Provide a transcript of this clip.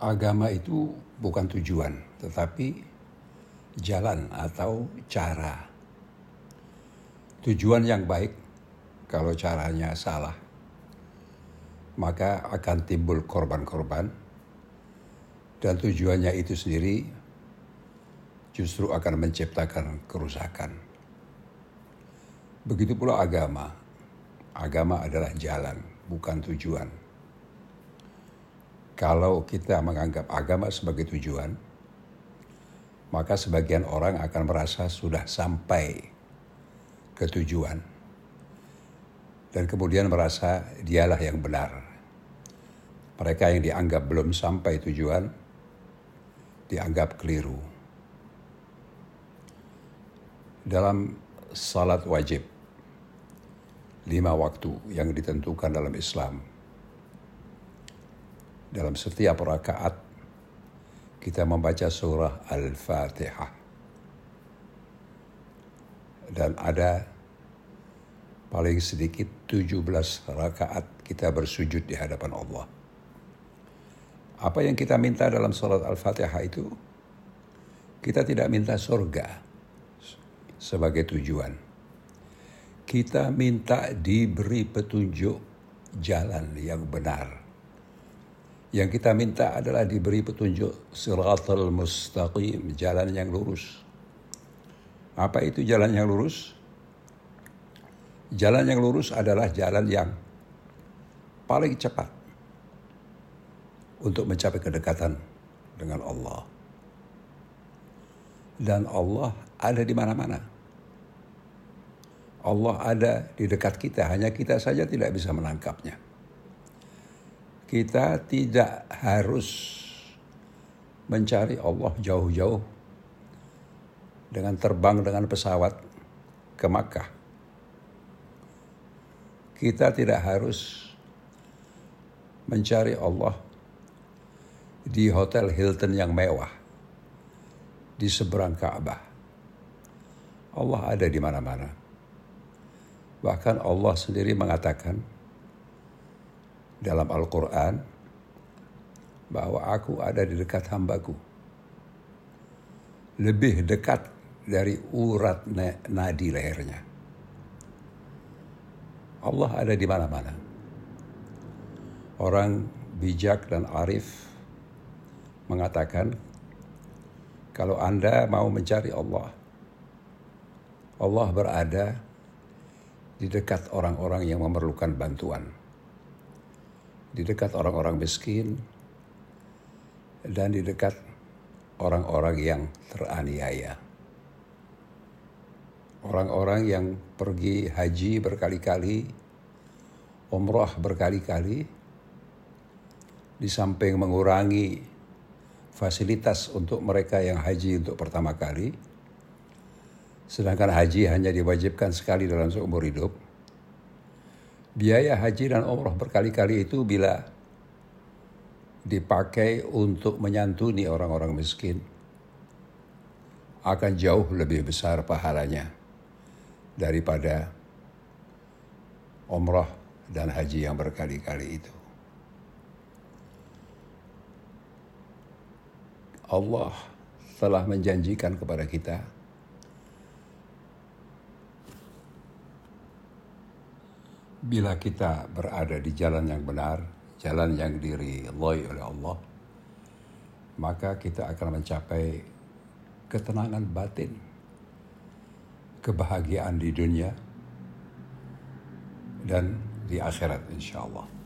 agama itu bukan tujuan, tetapi jalan atau cara. Tujuan yang baik, kalau caranya salah, maka akan timbul korban-korban, dan tujuannya itu sendiri justru akan menciptakan kerusakan. Begitu pula agama. Agama adalah jalan, bukan tujuan. Kalau kita menganggap agama sebagai tujuan, maka sebagian orang akan merasa sudah sampai ke tujuan. Dan kemudian merasa dialah yang benar. Mereka yang dianggap belum sampai tujuan, dianggap keliru. Dalam salat wajib, lima waktu yang ditentukan dalam Islam, dalam setiap rakaat kita membaca surah Al-Fatihah. Dan ada paling sedikit 17 rakaat kita bersujud di hadapan Allah. Apa yang kita minta dalam surat Al-Fatihah itu, kita tidak minta surga sebagai tujuan. Kita minta diberi petunjuk jalan yang benar yang kita minta adalah diberi petunjuk siratal mustaqim, jalan yang lurus. Apa itu jalan yang lurus? Jalan yang lurus adalah jalan yang paling cepat untuk mencapai kedekatan dengan Allah. Dan Allah ada di mana-mana. Allah ada di dekat kita, hanya kita saja tidak bisa menangkapnya kita tidak harus mencari Allah jauh-jauh dengan terbang dengan pesawat ke Makkah. Kita tidak harus mencari Allah di hotel Hilton yang mewah di seberang Ka'bah. Allah ada di mana-mana. Bahkan Allah sendiri mengatakan, dalam Al-Quran bahwa aku ada di dekat hambaku. Lebih dekat dari urat nadi lehernya. Allah ada di mana-mana. Orang bijak dan arif mengatakan, kalau Anda mau mencari Allah, Allah berada di dekat orang-orang yang memerlukan bantuan di dekat orang-orang miskin, dan di dekat orang-orang yang teraniaya. Orang-orang yang pergi haji berkali-kali, umroh berkali-kali, di samping mengurangi fasilitas untuk mereka yang haji untuk pertama kali, sedangkan haji hanya diwajibkan sekali dalam seumur hidup, biaya haji dan umroh berkali-kali itu bila dipakai untuk menyantuni orang-orang miskin akan jauh lebih besar pahalanya daripada umroh dan haji yang berkali-kali itu. Allah telah menjanjikan kepada kita bila kita berada di jalan yang benar, jalan yang diridhoi oleh Allah, maka kita akan mencapai ketenangan batin, kebahagiaan di dunia, dan di akhirat insya Allah.